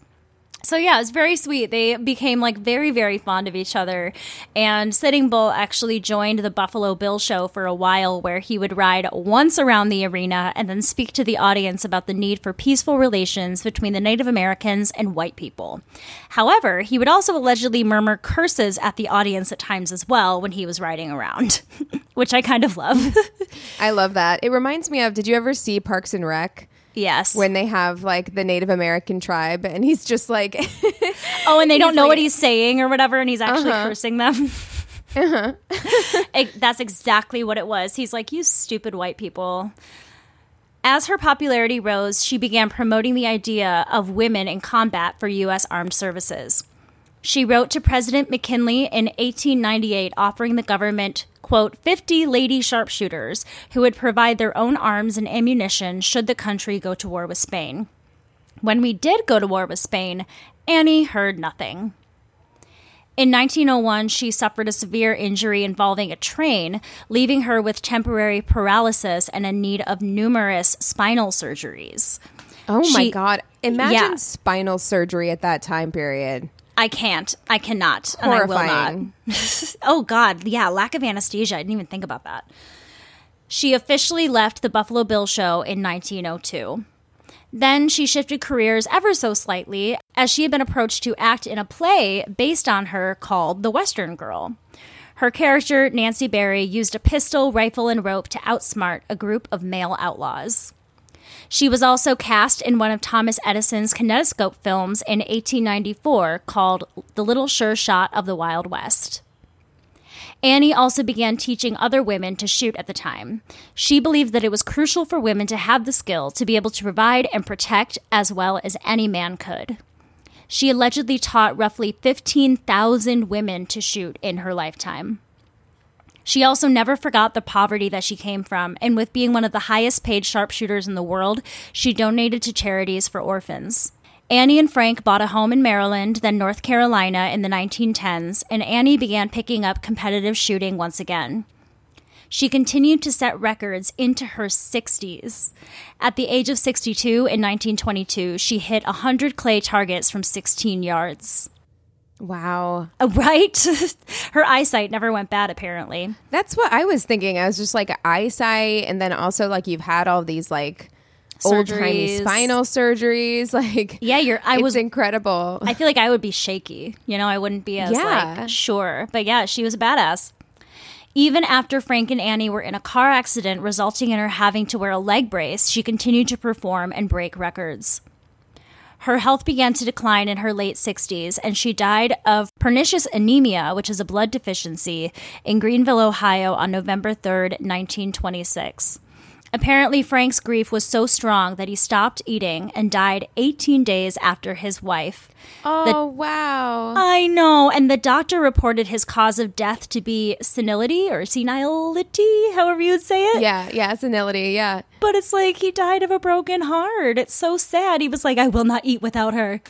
so yeah, it's very sweet. They became like very, very fond of each other. And Sitting Bull actually joined the Buffalo Bill show for a while, where he would ride once around the arena and then speak to the audience about the need for peaceful relations between the Native Americans and white people. However, he would also allegedly murmur curses at the audience at times as well when he was riding around, which I kind of love. I love that. It reminds me of. Did you ever see Parks and Rec? Yes. When they have like the Native American tribe and he's just like Oh, and they don't know like, what he's saying or whatever and he's actually uh-huh. cursing them. Uh-huh. that's exactly what it was. He's like, you stupid white people. As her popularity rose, she began promoting the idea of women in combat for U.S. armed services. She wrote to President McKinley in 1898 offering the government, quote, 50 lady sharpshooters who would provide their own arms and ammunition should the country go to war with Spain. When we did go to war with Spain, Annie heard nothing. In 1901, she suffered a severe injury involving a train, leaving her with temporary paralysis and in need of numerous spinal surgeries. Oh my god. Imagine Yeah. spinal surgery at that time period. I can't. I cannot. And I will Horrifying. not. oh, God. Yeah, lack of anesthesia. I didn't even think about that. She officially left the Buffalo Bill show in 1902. Then she shifted careers ever so slightly as she had been approached to act in a play based on her called The Western Girl. Her character, Nancy Berry, used a pistol, rifle, and rope to outsmart a group of male outlaws. She was also cast in one of Thomas Edison's kinetoscope films in 1894 called The Little Sure Shot of the Wild West. Annie also began teaching other women to shoot at the time. She believed that it was crucial for women to have the skill to be able to provide and protect as well as any man could. She allegedly taught roughly 15,000 women to shoot in her lifetime. She also never forgot the poverty that she came from, and with being one of the highest paid sharpshooters in the world, she donated to charities for orphans. Annie and Frank bought a home in Maryland, then North Carolina in the 1910s, and Annie began picking up competitive shooting once again. She continued to set records into her 60s. At the age of 62 in 1922, she hit 100 clay targets from 16 yards. Wow. Uh, Right? her eyesight never went bad, apparently. That's what I was thinking. I was just like eyesight, and then also like you've had all these like old timey spinal surgeries. Like, Yeah, you're. I was. incredible. I feel like I would be shaky. You know, I wouldn't be as Yeah. like sure. But yeah, she was a badass. Even after Frank and Annie were in a car accident resulting in her having to wear a leg brace, she continued to perform and break records. Her health began to decline in her late 60s, and she died of pernicious anemia, which is a blood deficiency, in Greenville, Ohio on November 3rd, 1926. Apparently, Frank's grief was so strong that he stopped eating and died 18 days after his wife. oh wow. I know. And the doctor reported his cause of death to be senility or senility, however you would say it. yeah, yeah, senility. Yeah. But it's like he died of a broken heart. It's so sad. He was like, I will not eat without her.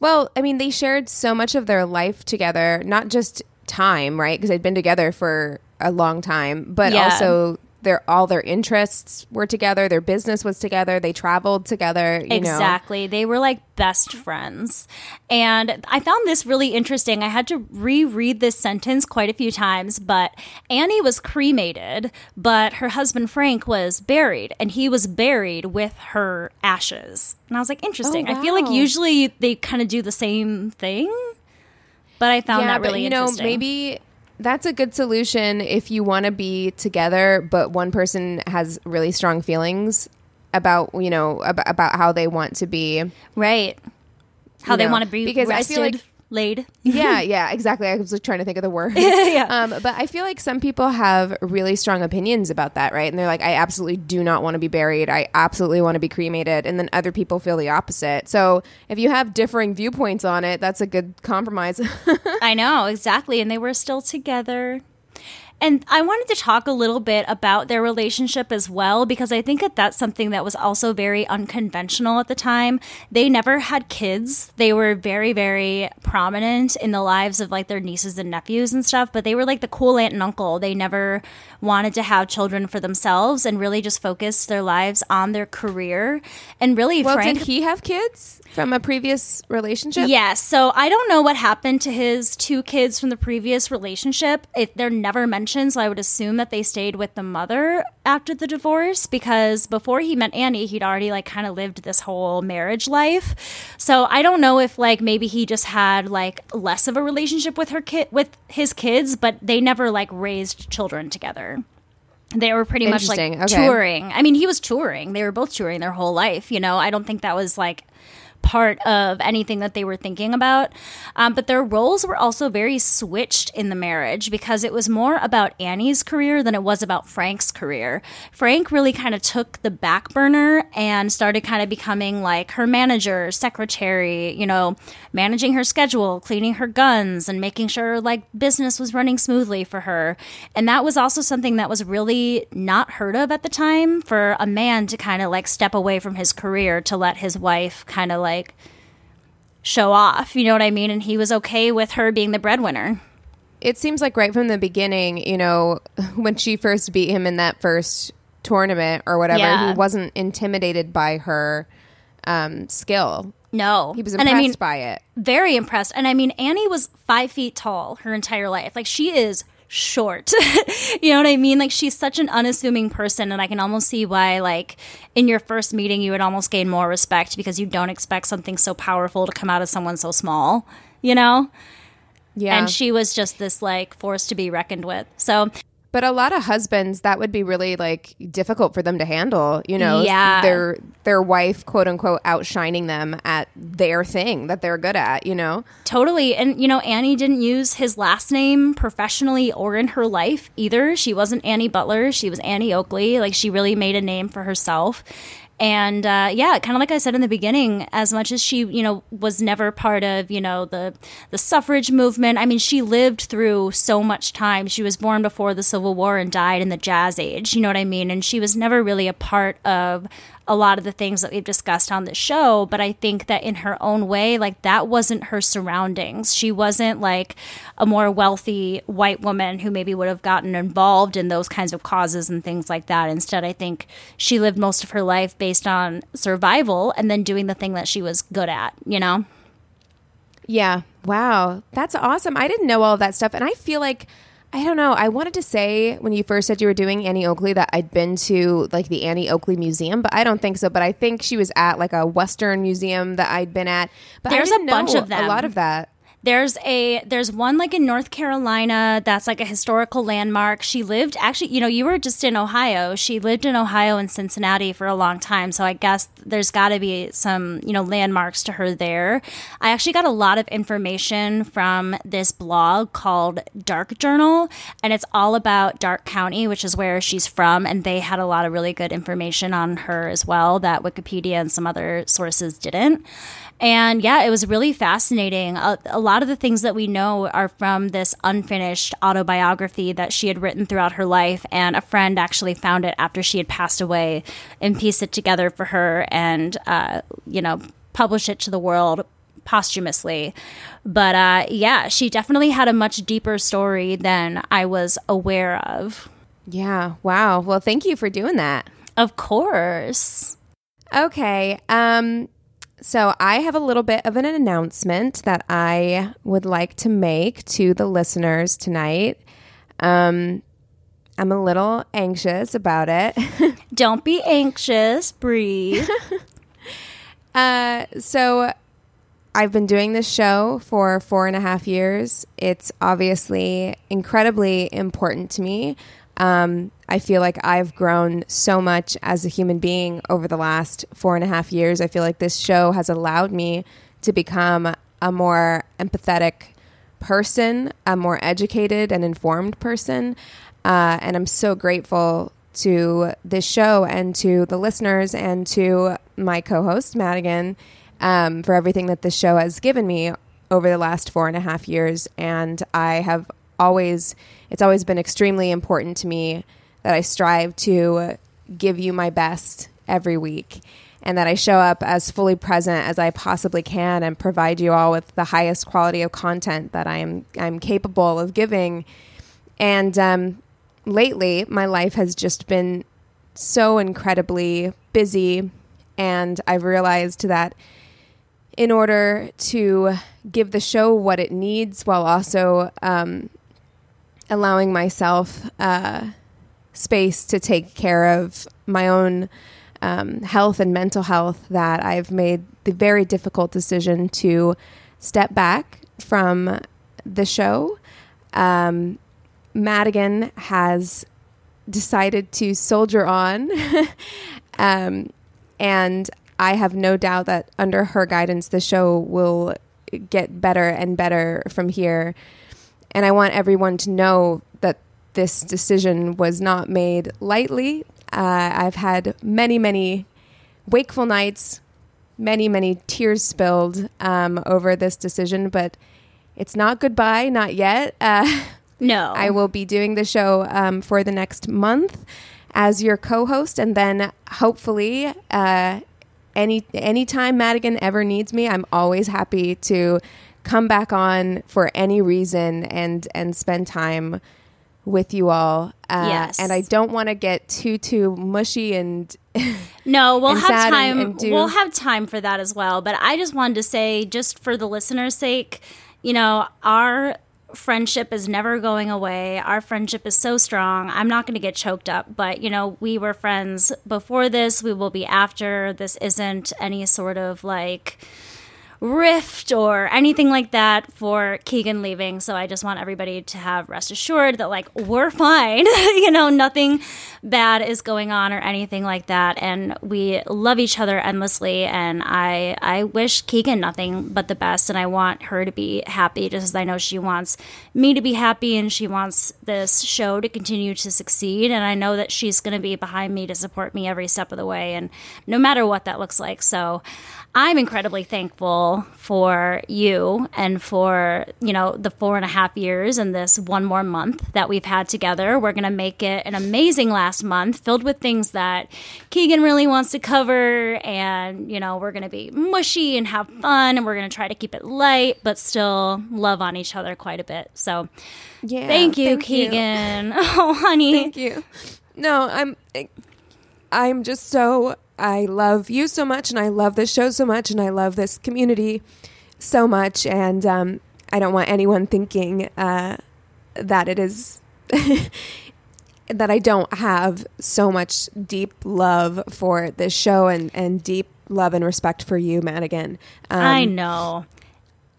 Well, I mean, they shared so much of their life together, not just time, right? Because they'd been together for a long time, but Yeah. also their all their interests were together. Their business was together. They traveled together. You know. exactly. They were like best friends. And I found this really interesting. I had to reread this sentence quite a few times, but Annie was cremated, but her husband Frank was buried, and he was buried with her ashes. And I was like, interesting. Oh, I feel like usually they kind of do the same thing, but I found yeah, that really but you know, interesting. maybe that's a good solution if you want to be together, but one person has really strong feelings about you know about, about how they want to be. right. How they know, want to be because I feel like- laid. yeah, yeah, exactly. I was like trying to think of the word. Yeah. Um, but I feel like some people have really strong opinions about that, right? And they're like, I absolutely do not want to be buried. I absolutely want to be cremated. And then other people feel the opposite. So if you have differing viewpoints on it, that's a good compromise. I know, exactly. And they were still together. And I wanted to talk a little bit about their relationship as well, because I think that that's something that was also very unconventional at the time. They never had kids. They were very, very prominent in the lives of like their nieces and nephews and stuff, but they were like the cool aunt and uncle. They never wanted to have children for themselves and really just focused their lives on their career. And really, well, Frank. did he have kids from a previous relationship? Yes. So I don't know what happened to his two kids from the previous relationship. It, they're never mentioned. So I would assume that they stayed with the mother after the divorce because before he met Annie, he'd already like kind of lived this whole marriage life. So I don't know if like maybe he just had like less of a relationship with her kid with his kids, but they never like raised children together. They were pretty much like Okay. touring. I mean, he was touring. They were both touring their whole life. You know, I don't think that was like part of anything that they were thinking about. Um, but their roles were also very switched in the marriage because it was more about Annie's career than it was about Frank's career. Frank really kind of took the back burner and started kind of becoming like her manager, secretary, you know, managing her schedule, cleaning her guns, and making sure like business was running smoothly for her. And that was also something that was really not heard of at the time for a man to kind of like step away from his career to let his wife kind of like show off. You know what I mean? And he was okay with her being the breadwinner. It seems like right from the beginning, you know, when she first beat him in that first tournament or whatever, Yeah. he wasn't intimidated by her um, skill. No, He was And impressed I mean, by it. very impressed. And I mean, Annie was five feet tall her entire life. Like she is short. you know what I mean? Like she's such an unassuming person, and I can almost see why, like, in your first meeting, you would almost gain more respect because you don't expect something so powerful to come out of someone so small. You know? Yeah. And she was just this like force to be reckoned with. So But a lot of husbands, that would be really like difficult for them to handle. You know, Yeah. their their wife, quote unquote, outshining them at their thing that they're good at. You know, Totally. And, you know, Annie didn't use his last name professionally or in her life either. She wasn't Annie Butler. She was Annie Oakley. Like, she really made a name for herself. And uh, yeah, kind of like I said in the beginning, as much as she, you know, was never part of, you know, the the suffrage movement. I mean, she lived through so much time. She was born before the Civil War and died in the Jazz Age. You know what I mean? And she was never really a part of a lot of the things that we've discussed on the show, but I think that in her own way, like that wasn't her surroundings. She wasn't like a more wealthy white woman who maybe would have gotten involved in those kinds of causes and things like that. Instead, I think she lived most of her life based on survival and then doing the thing that she was good at, you know? Yeah. Wow. That's awesome. I didn't know all that stuff. And I feel like, I don't know. I wanted to say when you first said you were doing Annie Oakley that I'd been to like the Annie Oakley Museum, but I don't think so. But I think she was at like a Western museum that I'd been at. But There's a bunch of them. A lot of that. There's a there's one like in North Carolina that's like a historical landmark. She lived actually, you know, you were just in Ohio. She lived in Ohio and Cincinnati for a long time, so I guess there's got to be some, you know, landmarks to her there. I actually got a lot of information from this blog called Darke Journal, and it's all about Darke County, which is where she's from, and they had a lot of really good information on her as well that Wikipedia and some other sources didn't. And yeah, it was really fascinating. A, a lot of the things that we know are from this unfinished autobiography that she had written throughout her life. And a friend actually found it after she had passed away and pieced it together for her and, uh, you know, published it to the world posthumously. But uh, yeah, she definitely had a much deeper story than I was aware of. Yeah. Wow. Well, thank you for doing that. Of course. Okay. Um so I have a little bit of an announcement that I would like to make to the listeners tonight. Um I'm a little anxious about it. Don't be anxious, breathe. uh so I've been doing this show for four and a half years. It's obviously incredibly important to me. Um, I feel like I've grown so much as a human being over the last four and a half years. I feel like this show has allowed me to become a more empathetic person, a more educated and informed person. Uh, and I'm so grateful to this show and to the listeners and to my co host, Madigan, um, for everything that this show has given me over the last four and a half years. And I have always, it's always been extremely important to me that I strive to give you my best every week and that I show up as fully present as I possibly can and provide you all with the highest quality of content that I am I'm capable of giving. And um, lately, my life has just been so incredibly busy, and I've realized that in order to give the show what it needs while also um, allowing myself uh, space to take care of my own um, health and mental health, that I've made the very difficult decision to step back from the show. Um, Madigan has decided to soldier on. um, and I have no doubt that under her guidance, the show will get better and better from here. And I want everyone to know that this decision was not made lightly. Uh, I've had many, many wakeful nights, many, many tears spilled um, over this decision, but it's not goodbye, not yet. Uh, no. I will be doing the show um, for the next month as your co-host, and then hopefully, uh, any anytime Madigan ever needs me, I'm always happy to come back on for any reason and and spend time with you all. Uh, Yes. And I don't want to get too too mushy and No, we'll and have sad and- time. and do- we'll have time for that as well. But I just wanted to say, just for the listeners' sake, you know, our friendship is never going away. Our friendship is so strong. I'm not going to get choked up, but you know, we were friends before this. We will be after. This isn't any sort of like rift or anything like that for Keegan leaving. So I just want everybody to have rest assured that like we're fine. you know, nothing bad is going on or anything like that. And we love each other endlessly. And I I wish Keegan nothing but the best. And I want her to be happy just as I know she wants me to be happy and she wants this show to continue to succeed. And I know that she's gonna be behind me to support me every step of the way and no matter what that looks like. So I'm incredibly thankful for you and for, you know, the four and a half years and this one more month that we've had together. We're going to make it an amazing last month filled with things that Keegan really wants to cover. And, you know, we're going to be mushy and have fun and we're going to try to keep it light, but still love on each other quite a bit. So yeah. thank you, thank you. Keegan. Oh, honey. Thank you. No, I'm I'm just so I love you so much and I love this show so much and I love this community so much and um, I don't want anyone thinking uh, that it is that I don't have so much deep love for this show and, and deep love and respect for you, Madigan. Um, I know.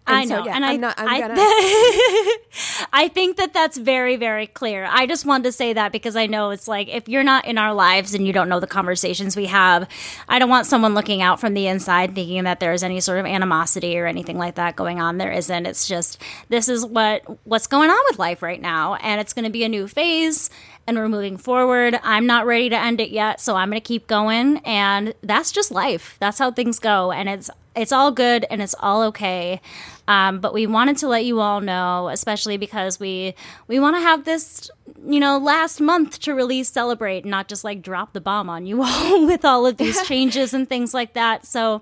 And I so, know, yeah, and I'm I, not- I'm I, gonna- I think that that's very, very clear. I just wanted to say that because I know it's like if you're not in our lives and you don't know the conversations we have, I don't want someone looking out from the inside thinking that there's any sort of animosity or anything like that going on. There isn't. It's just this is what what's going on with life right now, and it's going to be a new phase. And we're moving forward. I'm not ready to end it yet, so I'm going to keep going. And that's just life. That's how things go. And it's it's all good and it's all okay. Um, but we wanted to let you all know, especially because we we want to have this, you know, last month to really celebrate, not just like drop the bomb on you all with all of these changes and things like that. So,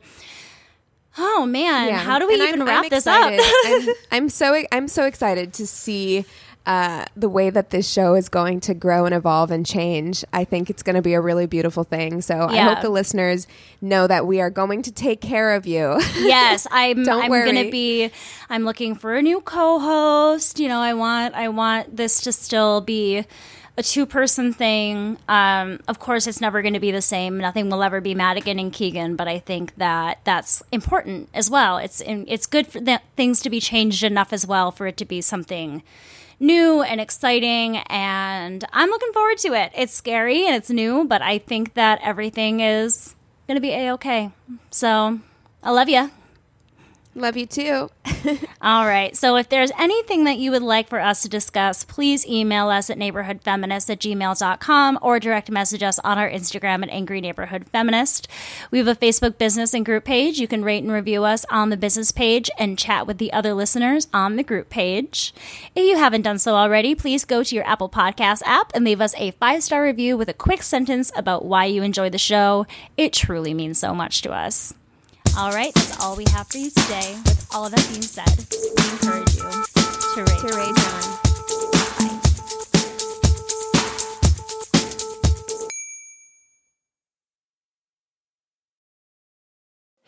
oh man, Yeah. how do we And even I'm- wrap I'm this up? I'm, I'm so I'm so excited to see uh, the way that this show is going to grow and evolve and change. I think it's going to be a really beautiful thing. So I hope the listeners know that we are going to take care of you. yes, I'm. Don't I'm gonna be. I'm looking for a new co-host. You know, I want. I want this to still be a two-person thing. Um, of course, it's never going to be the same. Nothing will ever be Madigan and Keegan, but I think that that's important as well. It's it's good for th- things to be changed enough as well for it to be something new and exciting and I'm looking forward to it. It's scary and it's new, but I think that everything is going to be a-okay. So, I love you. Love you too. All right. So if there's anything that you would like for us to discuss, please email us at neighborhoodfeminist at gmail.com or direct message us on our Instagram at Angry Neighborhood Feminist. We have a Facebook business and group page. You can rate and review us on the business page and chat with the other listeners on the group page. If you haven't done so already, please go to your Apple Podcast app and leave us a five star review with a quick sentence about why you enjoy the show. It truly means so much to us. All right, that's all we have for you today. With all that being said, we encourage you to rate. To rage on.